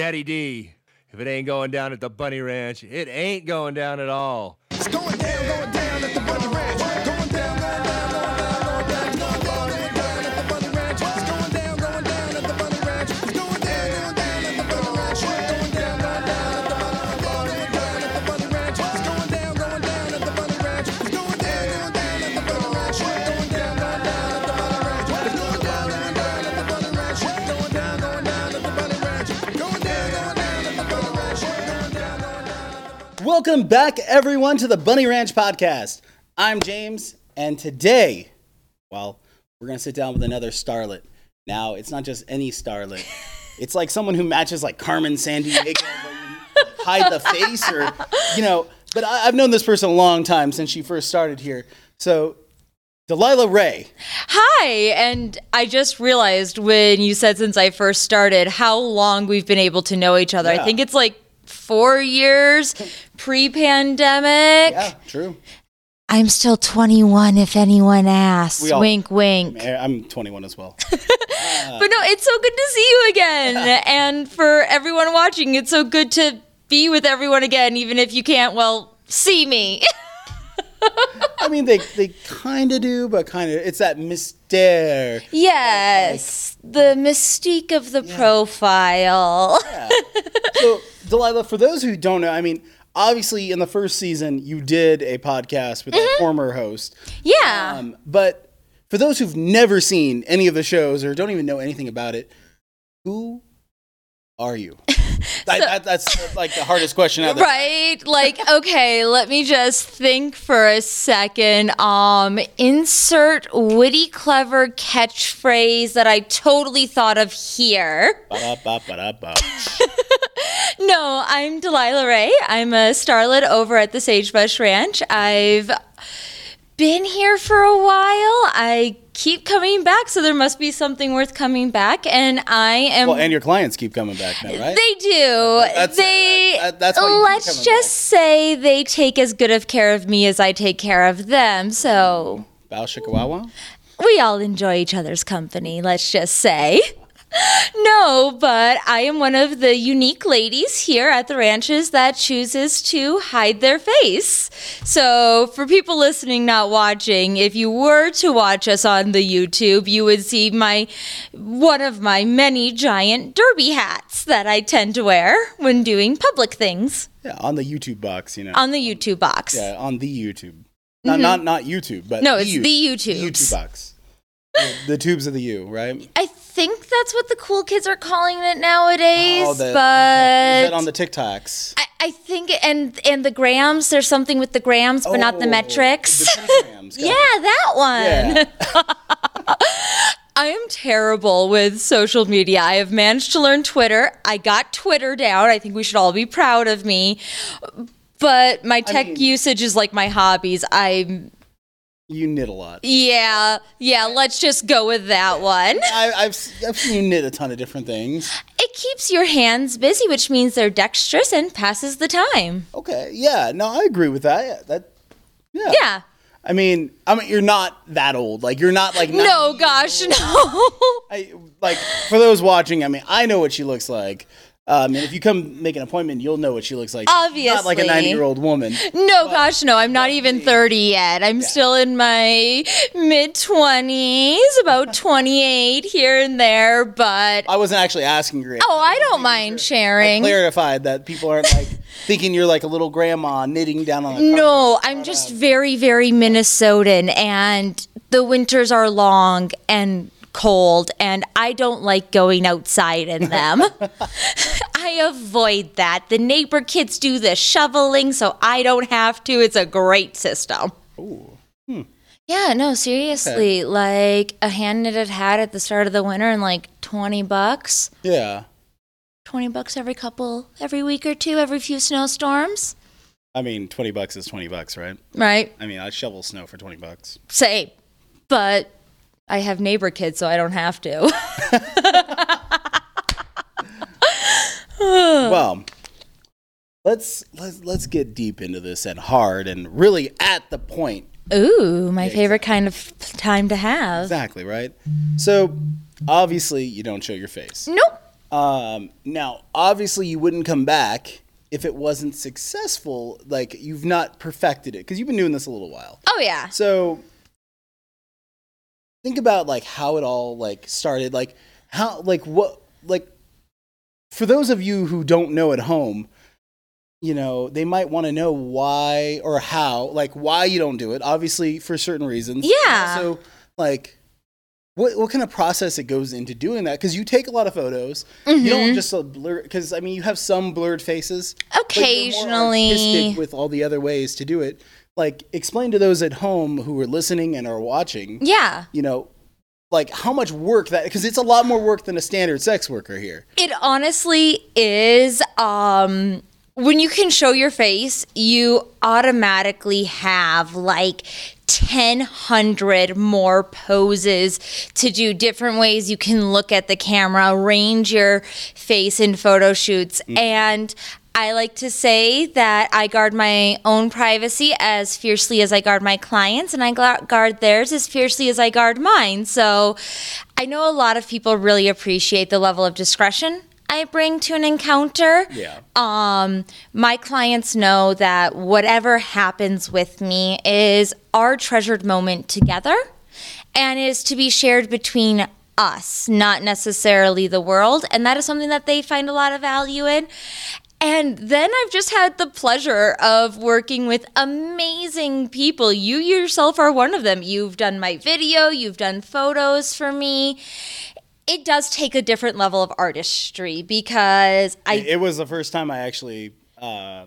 Daddy D. If it ain't going down at the Bunny Ranch, it ain't going down at all. It's going down, going down at the Bunny Ranch. Welcome back, everyone, to the Bunny Ranch Podcast. I'm James, and today, well, we're going to sit down with another starlet. Now, it's not just any starlet, it's like someone who matches like Carmen Sandiego, hide the face, or, you know, but I, I've known this person a long time since she first started here. So, Delilah Ray. Hi, and I just realized when you said since I first started how long we've been able to know each other. Yeah. I think it's like four years pre pandemic. Yeah, true. I'm still 21 if anyone asks. All- wink, wink. I'm 21 as well. Uh, but no, it's so good to see you again. and for everyone watching, it's so good to be with everyone again, even if you can't, well, see me. I mean, they, they kind of do, but kind of, it's that mystère. yes, the mystique of the profile. So, Delilah, for those who don't know, I mean, obviously in the first season, you did a podcast with a former host. Yeah. Um, but for those who've never seen any of the shows or don't even know anything about it, who are you? That- that- that's like the hardest question ever. Right? Like, okay, let me just think for a second. Um, insert witty, clever catchphrase that I totally thought of here. No, I'm Delilah Ray. I'm a starlet over at the Sagebrush Ranch. I've been here for a while. I keep coming back, so there must be something worth coming back. And I am. Well, and your clients keep coming back now, right? They do. That's- they that- that's let's just back. say they take as good of care of me as I take care of them. So Bao Shikawawa? we all enjoy each other's company. Let's just say. No, but I am one of the unique ladies here at the ranches that chooses to hide their face. So, for people listening, not watching, if you were to watch us on the YouTube, you would see my one of my many giant derby hats that I tend to wear when doing public things Yeah, on the YouTube box, you know. on the YouTube box. yeah, on the YouTube. Not, not not YouTube, but Mm-hmm. No, it's U- the YouTubes. YouTube box. The- the tubes of the U, right? I think that's what the cool kids are calling it nowadays, Oh, the- but on the TikToks? I, I think and and the grams. There's something with the grams, but not the Oh, metrics. the yeah, that one. Yeah. I am terrible with social media. I have managed to learn Twitter. I got Twitter down. I think we should all be proud of me. But my tech mean- usage is like my hobbies. I'm You knit a lot. yeah, yeah, let's just go with that one. I, I've s- I've seen you knit a ton of different things. It keeps your hands busy, which means they're dexterous and passes the time. Okay, yeah, no, I agree with that. Yeah, that, yeah. Yeah. I mean, I mean, you're not that old. Like, you're not like No, gosh, years no. I, like for those watching, I mean, I know what she looks like. Um, and if you come make an appointment, you'll know what she looks like. She's Not like a Obviously. 90 year old woman. No, gosh, no. I'm not even 30 yet. I'm still in my mid 20s, about 28 here and there, but I wasn't actually asking your oh, I don't mind sharing. clarified that people aren't like thinking you're like a little grandma knitting down on a carpet. No, I'm just very, very Minnesotan, and the winters are long and cold, and I don't like going outside in them. I avoid that. The neighbor kids do the shoveling, so I don't have to. It's a great system. Ooh. Hmm. Yeah, no, seriously. Like a hand knitted hat at the start of the winter and like 20 bucks. Yeah. 20 bucks every couple, every week or two, every few snowstorms. I mean, 20 bucks is 20 bucks, right? Right? I mean, I shovel snow for 20 bucks. Say, but I have neighbor kids, so I don't have to. well, let's let's let's get deep into this and hard and really at the point. Ooh, my favorite kind of time to have. Exactly, right? So, obviously, you don't show your face. Nope. Um, now, obviously, you wouldn't come back if it wasn't successful. Like you've not perfected it because you've been doing this a little while. Oh yeah. So think about like how it all like started. Like how like what like for those of you who don't know at home, you know, they might want to know why or how, like why you don't do it. Obviously, for certain reasons. Yeah. So, like, what what kind of process it goes into doing that? Because you take a lot of photos. You Mm-hmm. don't just uh, blur. Because I mean, you have some blurred faces. but you're more Occasionally. with all the other ways to do it. Like, explain to those at home who are listening and are watching. Yeah. You know. Like how much work that because it's a lot more work than a standard sex worker here. It honestly is. Um, when you can show your face, you automatically have like 1,000 more poses to do different ways you can look at the camera, arrange your face in photo shoots. And I like to say that I guard my own privacy as fiercely as I guard my clients, and I guard theirs as fiercely as I guard mine. So I know a lot of people really appreciate the level of discretion I bring to an encounter. Yeah. Um, my clients know that whatever happens with me is our treasured moment together and is to be shared between us, not necessarily the world. And that is something that they find a lot of value in. And then I've just had the pleasure of working with amazing people. You yourself are one of them. You've done my video, you've done photos for me. It does take a different level of artistry because I It, was the first time I actually uh,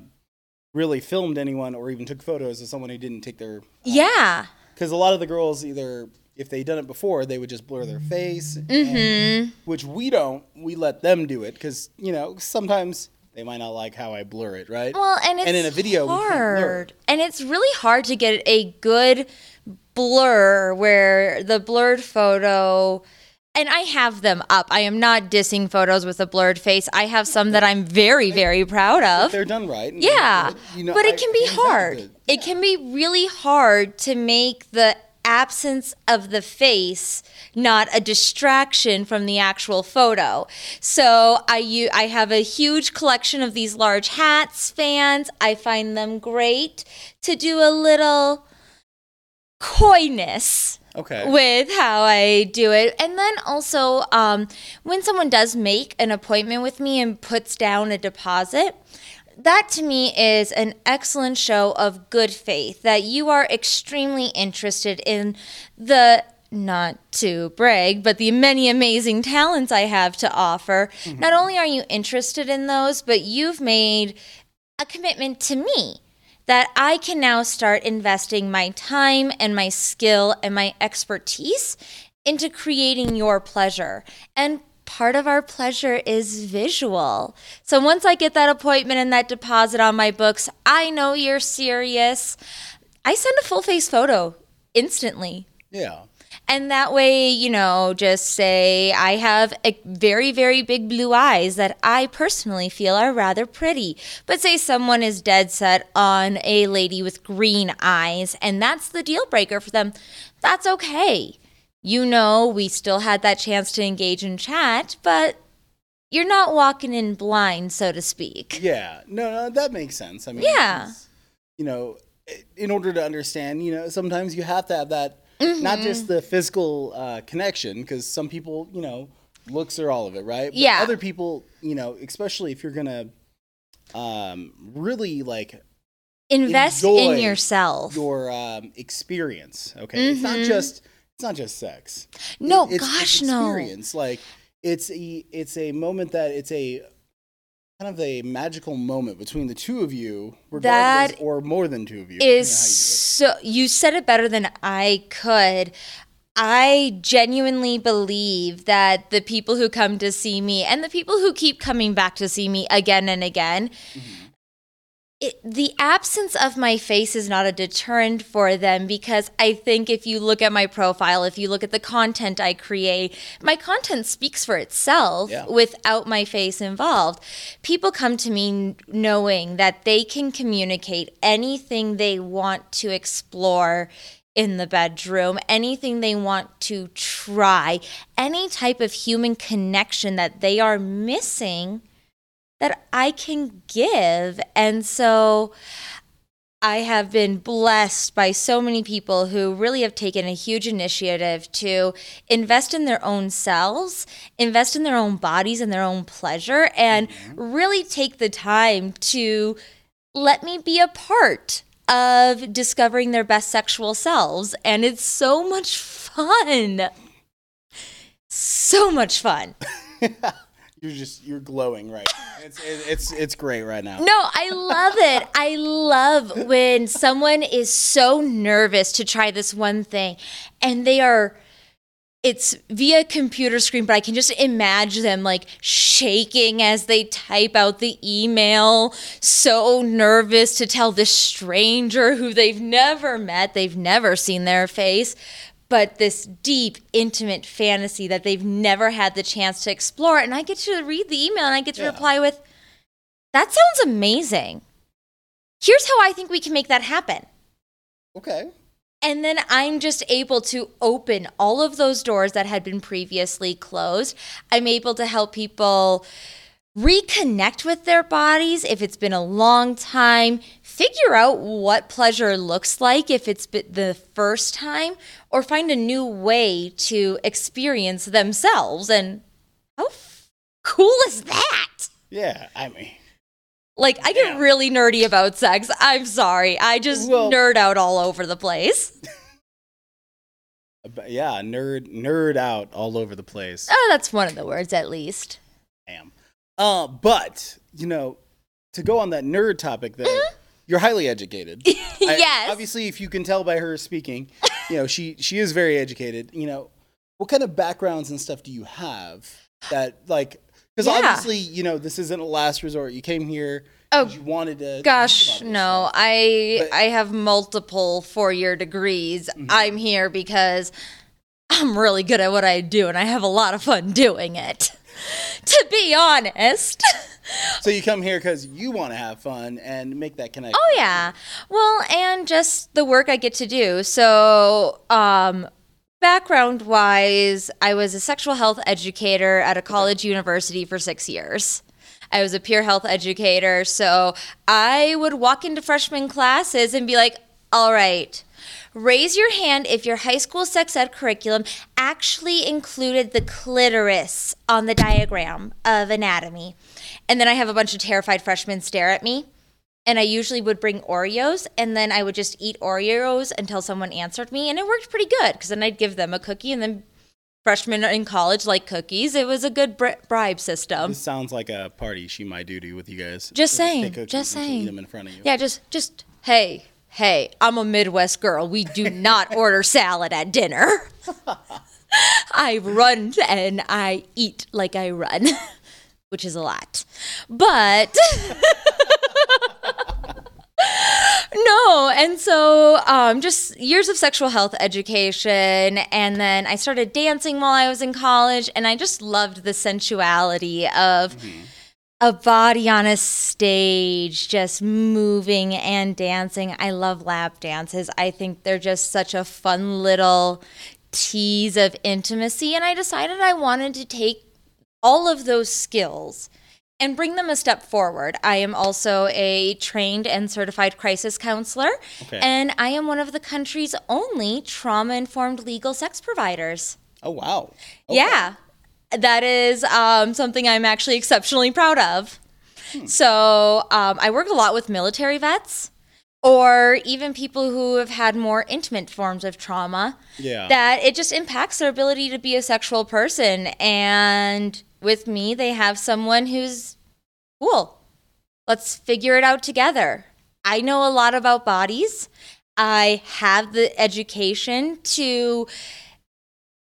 really filmed anyone or even took photos of someone who didn't take their. yeah. Because a lot of the girls either, if they'd done it before, they would just blur their face, Mm-hmm. and- which we don't. We let them do it because you know sometimes they might not like how I blur it, right? Well, and it's And in a video, we hard, and it's really hard to get a good blur where the blurred photo. And I have them up. I am not dissing photos with a blurred face. I have some that I'm very, very proud of. They're done right. Yeah, you know, but it I- can be it sounds hard. good. It can be really hard to make the absence of the face not a distraction from the actual photo. So I u- I have a huge collection of these large hats, fans. I find them great to do a little coyness Okay. with how I do it. And then also, um, when someone does make an appointment with me and puts down a deposit, that to me is an excellent show of good faith that you are extremely interested in the not to brag, but the many amazing talents I have to offer. Mm-hmm. Not only are you interested in those, but you've made a commitment to me that I can now start investing my time and my skill and my expertise into creating your pleasure. And part of our pleasure is visual. So once I get that appointment and that deposit on my books, I know you're serious. I send a full face photo instantly. Yeah. And that way, you know, just say I have a very, very big blue eyes that I personally feel are rather pretty. But say someone is dead set on a lady with green eyes, and that's the deal breaker for them. That's okay. You know, we still had that chance to engage in chat, but you're not walking in blind, so to speak. Yeah. No, no, that makes sense. I mean, Yeah. You know, in order to understand, you know, sometimes you have to have that, not Mm-hmm. just the physical uh, connection, because some people, you know, looks are all of it, right? But Yeah. Other people, you know, especially if you're gonna um, really like Invest in yourself. your um, experience. Okay, it's not Mhm. just it's not just sex. No, It- it's, gosh, it's no. experience. Like it's a it's a moment that it's a kind of a magical moment between the two of you, regardless, That or more than two of you. is you so you said it better than I could. I genuinely believe that the people who come to see me and the people who keep coming back to see me again and again, mm-hmm. It, the absence of my face is not a deterrent for them because I think if you look at my profile, if you look at the content I create, my content speaks for itself Yeah. without my face involved. People come to me knowing that they can communicate anything they want to explore in the bedroom, anything they want to try, any type of human connection that they are missing that I can give. And so I have been blessed by so many people who really have taken a huge initiative to invest in their own selves, invest in their own bodies and their own pleasure, and mm-hmm. really take the time to let me be a part of discovering their best sexual selves. And it's so much fun. So much fun. You're just you're glowing right. It's it's it's great right now. No, I love it. I love when someone is so nervous to try this one thing and they are it's via computer screen, but I can just imagine them like shaking as they type out the email, so nervous to tell this stranger who they've never met, they've never seen their face, but this deep, intimate fantasy that they've never had the chance to explore. And I get to read the email and I get to Yeah. reply with, That sounds amazing. Here's how I think we can make that happen. Okay. And then I'm just able to open all of those doors that had been previously closed. I'm able to help people reconnect with their bodies if it's been a long time, figure out what pleasure looks like if it's the first time, or find a new way to experience themselves. And how f- cool is that? Yeah, I mean, Like, I get really nerdy about sex. I'm sorry. I just Well- nerd out all over the place. yeah, nerd nerd out all over the place. Oh, that's one of the words at least. Damn. Uh, but you know, to go on that nerd topic, there, Mm-hmm. You're highly educated. I- Yes. obviously, if you can tell by her speaking, you know she she is very educated. You know, what kind of backgrounds and stuff do you have that like? Because Yeah. obviously, you know, this isn't a last resort. You came here. Oh, you wanted to. Gosh, no. I But- I have multiple four-year degrees. Mm-hmm. I'm here because I'm really good at what I do and I have a lot of fun doing it. to be honest. So you come here because you want to have fun and make that connection. Oh yeah. Well, and just the work I get to do. So, um background wise, I was a sexual health educator at a college university for 6 years. I was a peer health educator, so I would walk into freshman classes and be like, "All right, Raise your hand if your high school sex ed curriculum actually included the clitoris on the diagram of anatomy. And then I have a bunch of terrified freshmen stare at me. And I usually would bring Oreos and then I would just eat Oreos until someone answered me. And it worked pretty good because then I'd give them a cookie and then freshmen in college like cookies. It was a good bri- bribe system. This sounds like a party she might do to with you guys. Just saying, just saying. Eat them in front of you. Yeah, just just hey, hey, I'm a Midwest girl. We do not order salad at dinner. I run and I eat like I run, which is a lot. But no, and so um, just years of sexual health education, and then I started dancing while I was in college, and I just loved the sensuality of a body on a stage, just moving and dancing. I love lap dances. I think they're just such a fun little tease of intimacy, and I decided I wanted to take all of those skills and bring them a step forward. I am also a trained and certified crisis counselor, Okay. and I am one of the country's only trauma informed legal sex providers. Oh wow. Okay. Yeah, that is um, something I'm actually exceptionally proud of. So um, I work a lot with military vets. Or even people who have had more intimate forms of trauma Yeah. that it just impacts their ability to be a sexual person. And with me, they have someone who's cool. Let's figure it out together. I know a lot about bodies. I have the education to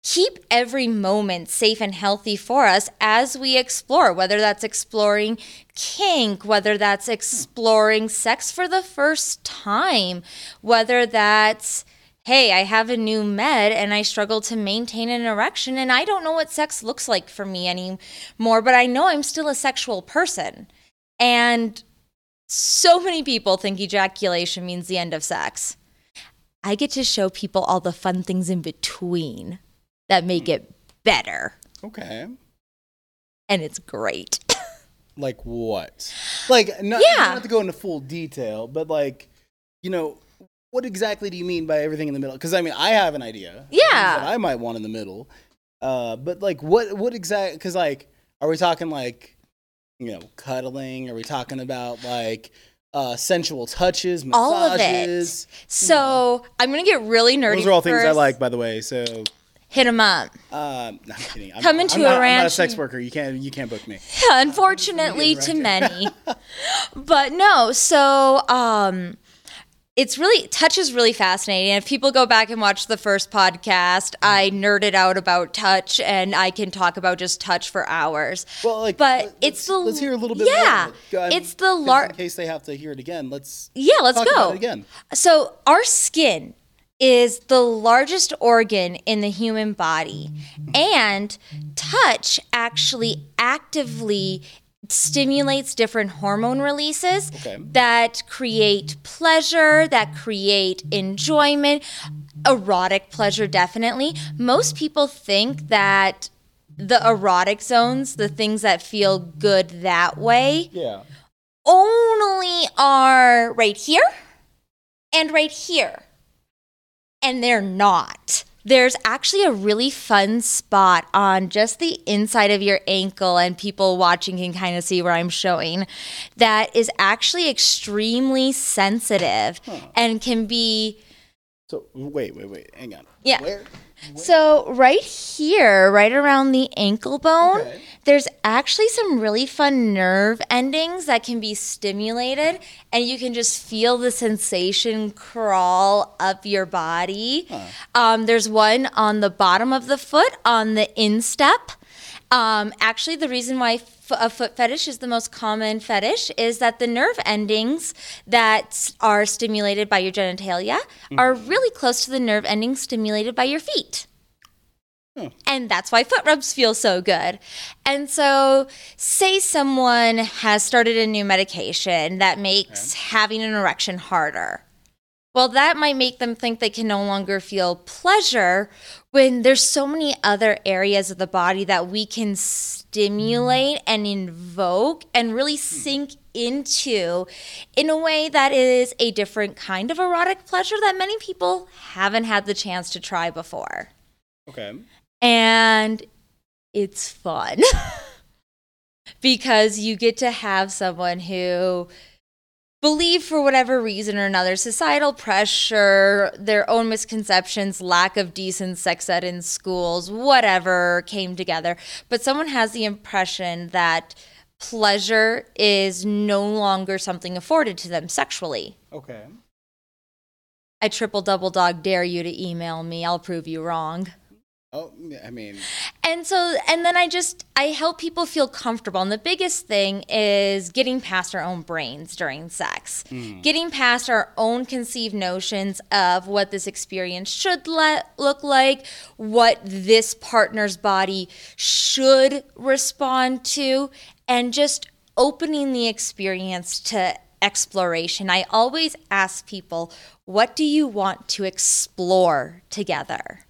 keep every moment safe and healthy for us as we explore, whether that's exploring kink, whether that's exploring sex for the first time, whether that's hey, I have a new med and I struggle to maintain an erection and I don't know what sex looks like for me anymore, but I know I'm still a sexual person. And so many people think ejaculation means the end of sex. I get to show people all the fun things in between that make it better. Okay. And it's great. Like what? Like not, Yeah. have to go into full detail, but like, you know, what exactly do you mean by everything in the middle? Because I mean, I have an idea. Yeah. That I might want in the middle. Uh, but like, what what exactly? Because like, are we talking like, you know, cuddling? Are we talking about like uh sensual touches, massages? All of it. So I'm going to get really nerdy. Those are all things I like, by the way. So, Hit them up. um, no, I'm kidding. I'm, Come into I'm a not, I'm not a sex worker. You can't you can't book me. unfortunately to many but no so um it's really touch is really fascinating if people go back and watch the first podcast i nerded out about touch and i can talk about just touch for hours Well, like, But it's let's, the- let's hear a little bit. yeah, it. It's the lar- In case they have to hear it again, let's yeah let's talk go about it again. So, our skin is the largest organ in the human body, and touch actually actively stimulates different hormone releases Okay. that create pleasure, that create enjoyment, erotic pleasure, definitely. Most people think that the erotic zones, the things that feel good that way, Yeah. only are right here and right here. And they're not. There's actually a really fun spot on just the inside of your ankle, and people watching can kind of see where I'm showing, that is actually extremely sensitive and can be So wait, wait, wait. Hang on. Yeah. Where? So right here, right around the ankle bone, Okay. there's actually some really fun nerve endings that can be stimulated and you can just feel the sensation crawl up your body. Um, there's one on the bottom of the foot on the instep. Um, actually, the reason why f- a foot fetish is the most common fetish is that the nerve endings that are stimulated by your genitalia are really close to the nerve endings stimulated by your feet. And that's why foot rubs feel so good. And so, say someone has started a new medication that makes having an erection harder. Well, that might make them think they can no longer feel pleasure when there's so many other areas of the body that we can stimulate mm-hmm. and invoke and really sink into in a way that is a different kind of erotic pleasure that many people haven't had the chance to try before. Okay. And it's fun because you get to have someone who believe for whatever reason or another societal pressure their own misconceptions lack of decent sex ed in schools whatever came together. But someone has the impression that pleasure is no longer something afforded to them sexually. Okay. i triple double dog dare you to email me. I'll prove you wrong Oh, I mean, and so and then i just i help people feel comfortable and the biggest thing is getting past our own brains during sex. Hmm. Getting past our own conceived notions of what this experience should le- look like what this partner's body should respond to and just opening the experience to exploration. I always ask people what do you want to explore together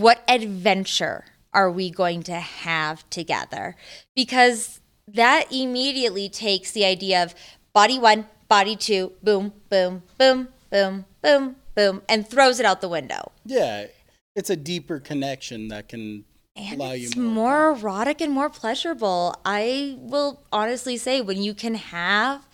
what adventure are we going to have together? Because that immediately takes the idea of body one, body two, boom, boom, boom, boom, boom, boom, and throws it out the window. yeah, it's a deeper connection that can And allow you it's more. more erotic and more pleasurable. I will honestly say, when you can have,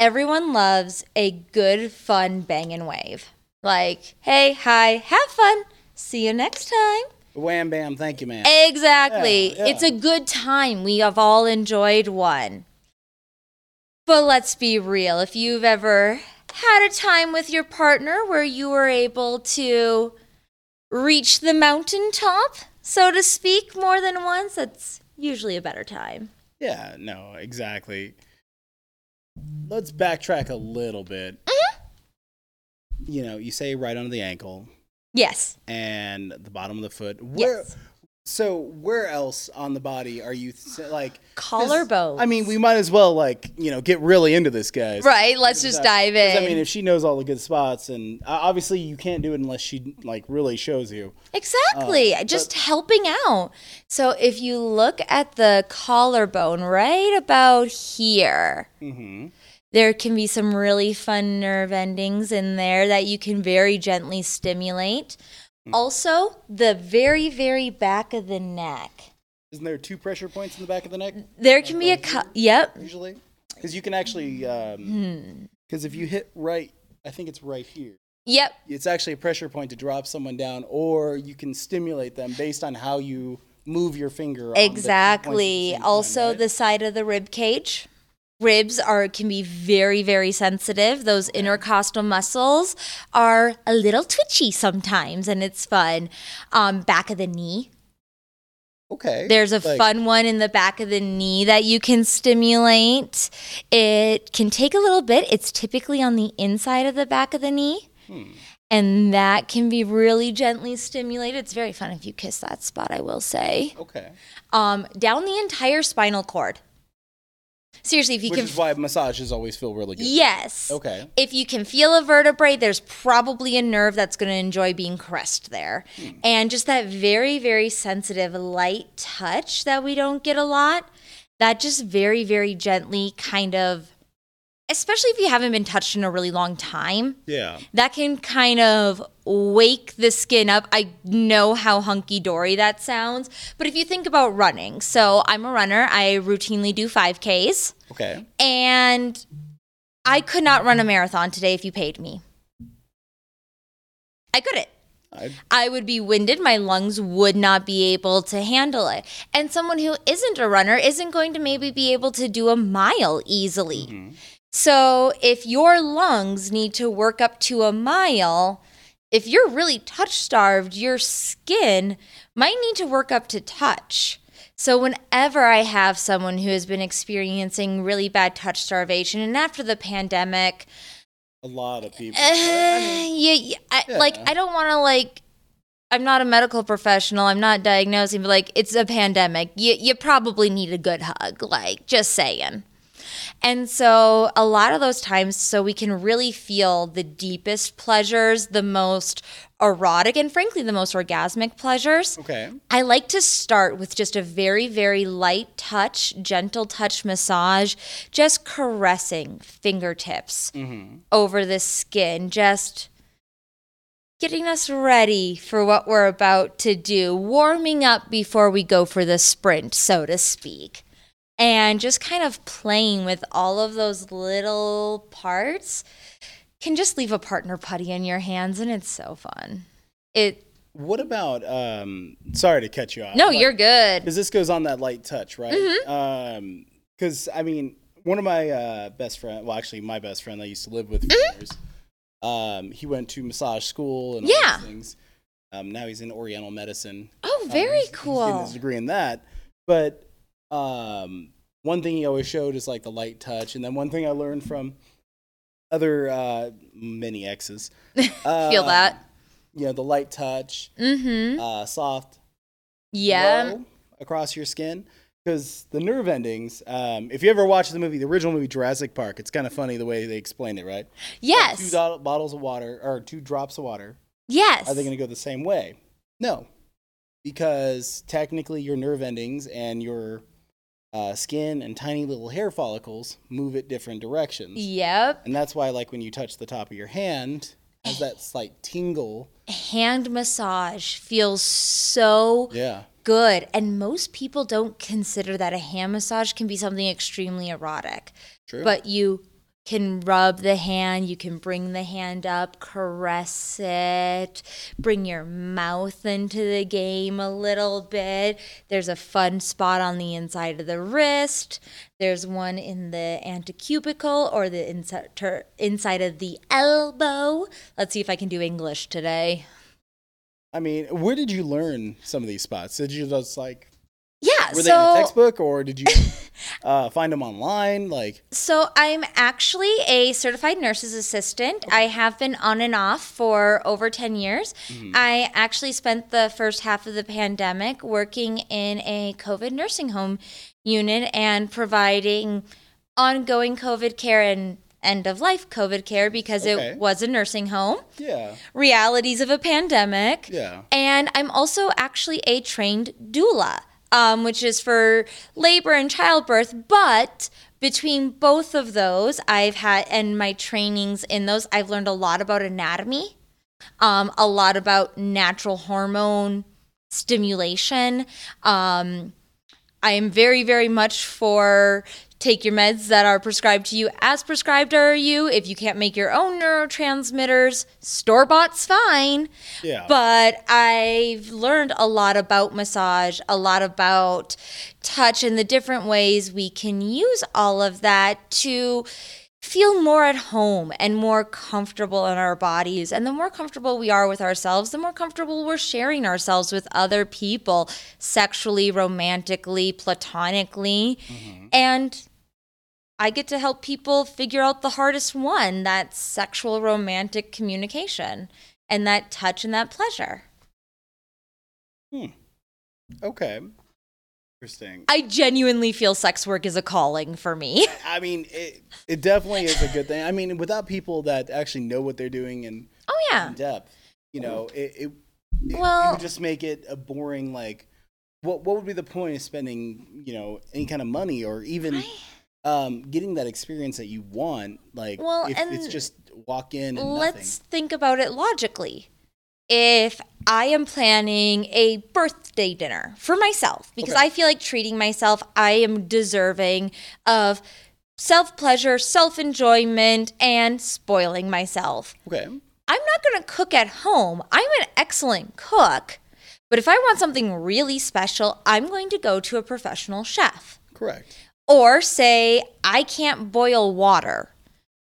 everyone loves a good, fun bang and wave. Like, hey, hi, have fun. See you next time. Wham bam, thank you, man. Exactly. Yeah, yeah. It's a good time. We have all enjoyed one. But let's be real. If you've ever had a time with your partner where you were able to reach the mountaintop, so to speak, more than once, that's usually a better time. Yeah, no, exactly. Let's backtrack a little bit. Mm-hmm. You know, you say right under the ankle Yes. and the bottom of the foot. Where Yes. So where else on the body are you th- like 'cause, Collarbones. I mean, we might as well like you know get really into this, guys. Right, let's just dive in. I mean, if she knows all the good spots, and uh, obviously you can't do it unless she like really shows you. Exactly. Just helping out. So if you look at the collarbone right about here, there can be some really fun nerve endings in there that you can very gently stimulate. Also, the very, very back of the neck. Isn't there two pressure points in the back of the neck There can be a cu- yep. usually? Because you can actually, because Hmm. if you hit right, I think it's right here. Yep. It's actually a pressure point to drop someone down, or you can stimulate them based on how you move your finger. on the Exactly. time, also, right? the side of the rib cage. Ribs are can be very very sensitive. Those intercostal muscles are a little twitchy sometimes, and it's fun. Um, back of the knee. okay. There's a Like, fun one in the back of the knee that you can stimulate. It can take a little bit. It's typically on the inside of the back of the knee. And that can be really gently stimulated. It's very fun if you kiss that spot, I will say Okay. um, down the entire spinal cord. Seriously, if you can Which can, is why massages always feel really good. yes, Okay. If you can feel a vertebrae, there's probably a nerve that's going to enjoy being caressed there, hmm. and just that very, very sensitive, light touch that we don't get a lot. That just very, very gently kind of, especially if you haven't been touched in a really long time Yeah. that can kind of wake the skin up. I know how hunky dory that sounds, but if you think about running, so I'm a runner, I routinely do 5Ks, Okay. and I could not run a marathon today if you paid me. I couldn't. I, I would be winded. My lungs would not be able to handle it. And someone who isn't a runner isn't going to maybe be able to do a mile easily. Mm-hmm. So if your lungs need to work up to a mile, if you're really touch starved, your skin might need to work up to touch. So whenever I have someone who has been experiencing really bad touch starvation, and after the pandemic, a lot of people. uh, yeah, yeah, I, like I don't want to like. I'm not a medical professional. I'm not diagnosing, but like it's a pandemic. You you probably need a good hug. Like just saying. And so a lot of those times, so we can really feel the deepest pleasures, the most erotic, and frankly, the most orgasmic pleasures. okay. I like to start with just a very, very light touch, gentle touch massage, just caressing fingertips mm-hmm. over the skin, just getting us ready for what we're about to do, warming up before we go for the sprint, so to speak. And just kind of playing with all of those little parts can just leave a partner putty in your hands, and it's so fun. It What about? um Sorry to cut you off. no, but- you're good. because this goes on that light touch, right? Mm-hmm. Um, because I mean, one of my uh, best friend, well, actually, my best friend I used to live with for years. Um, he went to massage school and all Mm-hmm. Yeah. things. Um, now he's in Oriental medicine. Oh, Um, very cool He's getting his degree in that. But um, one thing he always showed is like the light touch, and then one thing I learned from other uh, many exes. Uh, Feel that? You know, the light touch, Mm-hmm. uh, soft Yeah. across your skin because the nerve endings. Um, if you ever watch the movie, the original movie Jurassic Park, it's kind of funny the way they explain it, right? Two Yes. do- bottles of water or two drops of water. Yes. Are they going to go the same way? No, because technically your nerve endings and your uh, skin and tiny little hair follicles move at different directions, Yep. and that's why, like when you touch the top of your hand, has that slight tingle. Hand massage feels so Yeah. good. And most people don't consider that a hand massage can be something extremely erotic. True. But you can rub the hand, you can bring the hand up, caress it, bring your mouth into the game a little bit. There's a fun spot on the inside of the wrist. There's one in the antecubital or the inside of the elbow. Let's see if I can do English today. I mean, where did you learn some of these spots? Did you just like Yeah. Were they in a textbook or did you uh, find them online? Like, So I'm actually a certified nurse's assistant. I have been on and off for over 10 years. I actually spent the first half of the pandemic working in a COVID nursing home unit and providing ongoing COVID care and end of life COVID care because Okay. it was a nursing home. yeah, Realities of a pandemic. Yeah. And I'm also actually a trained doula, um, which is for labor and childbirth. But between both of those, I've had, and my trainings in those, I've learned a lot about anatomy, um, a lot about natural hormone stimulation. Um, I am very, very much for take your meds that are prescribed to you as prescribed are you. If you can't make your own neurotransmitters, store bought's fine. Yeah. But I've learned a lot about massage, a lot about touch, and the different ways we can use all of that to feel more at home and more comfortable in our bodies. And the more comfortable we are with ourselves, the more comfortable we're sharing ourselves with other people sexually, romantically, platonically. Mm-hmm. And I get to help people figure out the hardest one that sexual romantic communication and that touch and that pleasure. Hmm. Okay, interesting. I genuinely feel sex work is a calling for me. I mean, it, it definitely is a good thing. I mean, without people that actually know what they're doing and Oh, yeah. in depth, you know, it, it, it, Well- it would just make it a boring, like, what, what would be the point of spending, you know, any kind of money or even um, getting that experience that you want? Like, Well, if it's just walk in and Let's think about it logically. If I am planning a birthday dinner for myself, because Okay. I feel like treating myself, I am deserving of self pleasure, self enjoyment, and spoiling myself. Okay. I'm not going to cook at home. I'm an excellent cook. But if I want something really special, I'm going to go to a professional chef. Correct. Or say, I can't boil water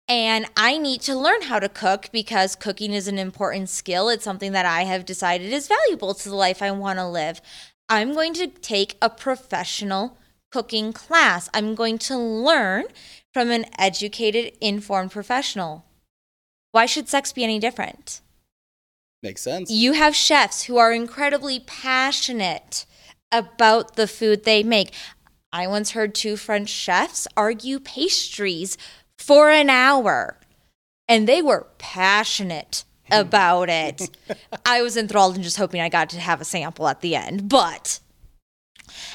and I need to learn how to cook because cooking is an important skill. It's something that I have decided is valuable to the life I want to live. I'm going to take a professional cooking class. I'm going to learn from an educated, informed professional. Why should sex be any different? Makes sense. You have chefs who are incredibly passionate about the food they make. I once heard two French chefs argue pastries for an hour, and they were passionate about it. I was enthralled and just hoping I got to have a sample at the end, but.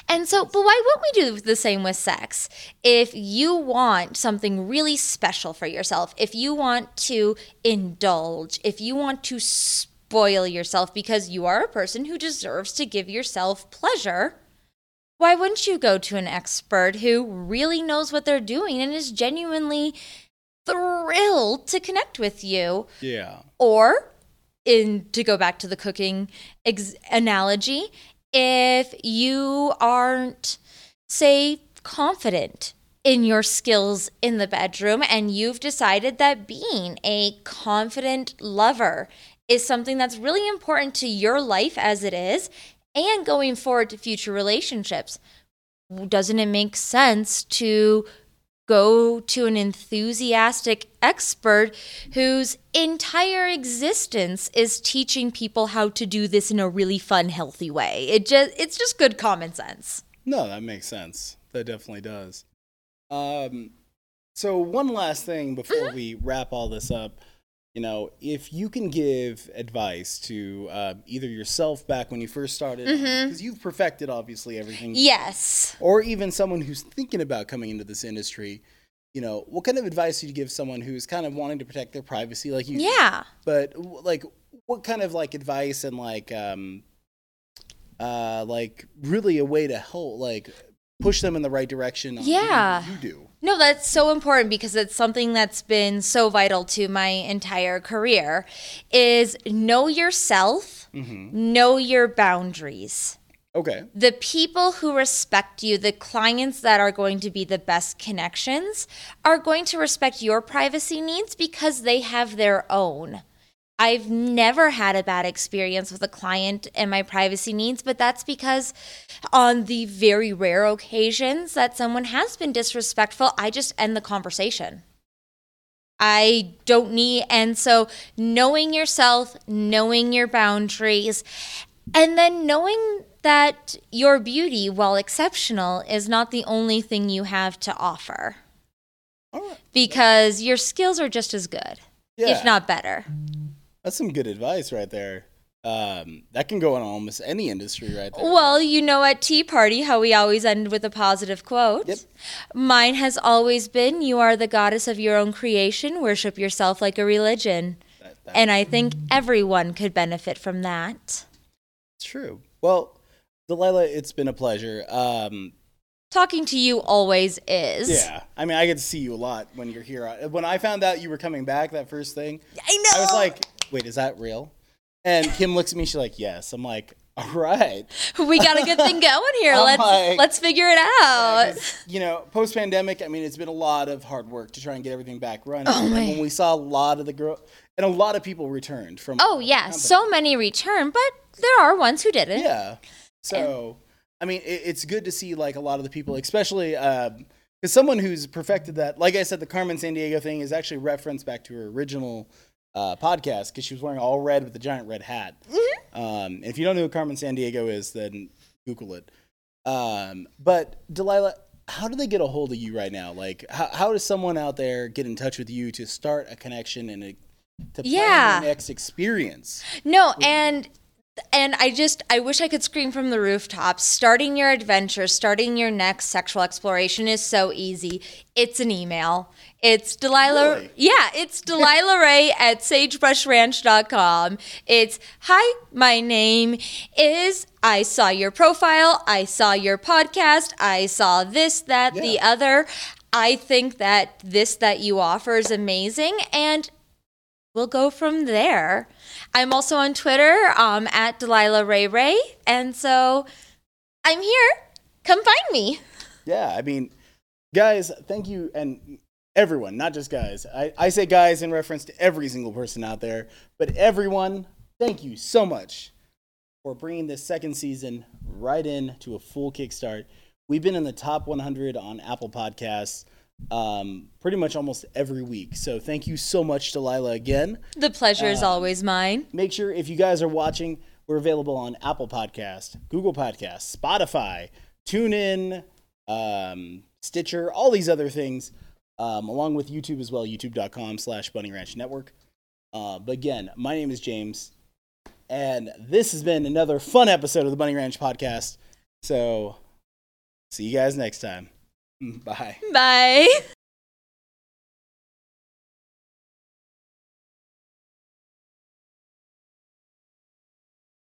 And so, but why wouldn't we do the same with sex? If you want something really special for yourself, if you want to indulge, if you want to spoil yourself because you are a person who deserves to give yourself pleasure, why wouldn't you go to an expert who really knows what they're doing and is genuinely thrilled to connect with you? yeah. Or, in to go back to the cooking ex- analogy, if you aren't, say, confident in your skills in the bedroom and you've decided that being a confident lover is something that's really important to your life as it is and going forward to future relationships, doesn't it make sense to go to an enthusiastic expert whose entire existence is teaching people how to do this in a really fun healthy way it just it's just good common sense No, that makes sense. That definitely does. Um, so one last thing before we wrap all this up, you know, if you can give advice to uh, either yourself back when you first started, because you've perfected obviously everything, yes or even someone who's thinking about coming into this industry, you know, what kind of advice would you give someone who's kind of wanting to protect their privacy, like you? yeah But like, what kind of like advice and like, um, uh, like really a way to help, like, push them in the right direction? on Yeah. you do. No, that's so important because it's something that's been so vital to my entire career is know yourself, mm-hmm. know your boundaries. Okay. the people who respect you, the clients that are going to be the best connections, are going to respect your privacy needs because they have their own. I've never had a bad experience with a client and my privacy needs, but that's because on the very rare occasions that someone has been disrespectful, I just end the conversation. I don't need, and so knowing yourself, knowing your boundaries, and then knowing that your beauty, while exceptional, is not the only thing you have to offer. Right. Because your skills are just as good, Yeah. if not better. That's some good advice right there. Um, that can go in almost any industry right there. Well, you know at Tea Party how we always end with a positive quote. Yep. Mine has always been You are the goddess of your own creation, worship yourself like a religion. That- that- And I think everyone could benefit from that. It's true. Well, Delilah, it's been a pleasure. Um, Talking to you always is. yeah, I mean, I get to see you a lot when you're here. When I found out you were coming back, that first thing, I know. I was like, "Wait, is that real?" And Kim looks at me. She's like, "Yes." I'm like, "All right." we got a good thing going here. Let's like- let's figure it out. you know, post pandemic, I mean, it's been a lot of hard work to try and get everything back running. Oh, and when we saw a lot of the girl, and a lot of people returned from. Oh yeah, so many return, but there are ones who didn't. Yeah. So, I mean, it, it's good to see like a lot of the people, especially um, because someone who's perfected that. Like I said, the Carmen Sandiego thing is actually referenced back to her original uh, podcast because she was wearing all red with a giant red hat. Um, and if you don't know who Carmen Sandiego is, then Google it. Um, but Delilah, how do they get a hold of you right now? Like, how, how does someone out there get in touch with you to start a connection and a, to plan Yeah. next experience? No, and and I just I wish I could scream from the rooftops. Starting your adventure, starting your next sexual exploration is so easy. It's an email. It's Delilah. Really? Yeah, it's Delilah Ray at sagebrushranch.com. It's hi, my name is. I saw your profile. I saw your podcast. I saw this, that, the other. I think that this that you offer is amazing, and we'll go from there. I'm also on Twitter um, at Delilah Ray Ray, and so I'm here. Come find me. Yeah, I mean, guys, thank you, and everyone, not just guys. I, I say guys in reference to every single person out there, but everyone, thank you so much for bringing this second season right in to a full kickstart. We've been in the top 100 on Apple Podcasts um, pretty much almost every week. So thank you so much, Delilah, again. The pleasure is always mine. Make sure if you guys are watching, we're available on Apple Podcast, Google Podcast, Spotify, TuneIn, um, Stitcher, all these other things, um, along with YouTube as well, youtube.com slash Bunny Ranch Network. Uh, but again, my name is James, and this has been another fun episode of the Bunny Ranch Podcast. So see you guys next time. Bye. Bye.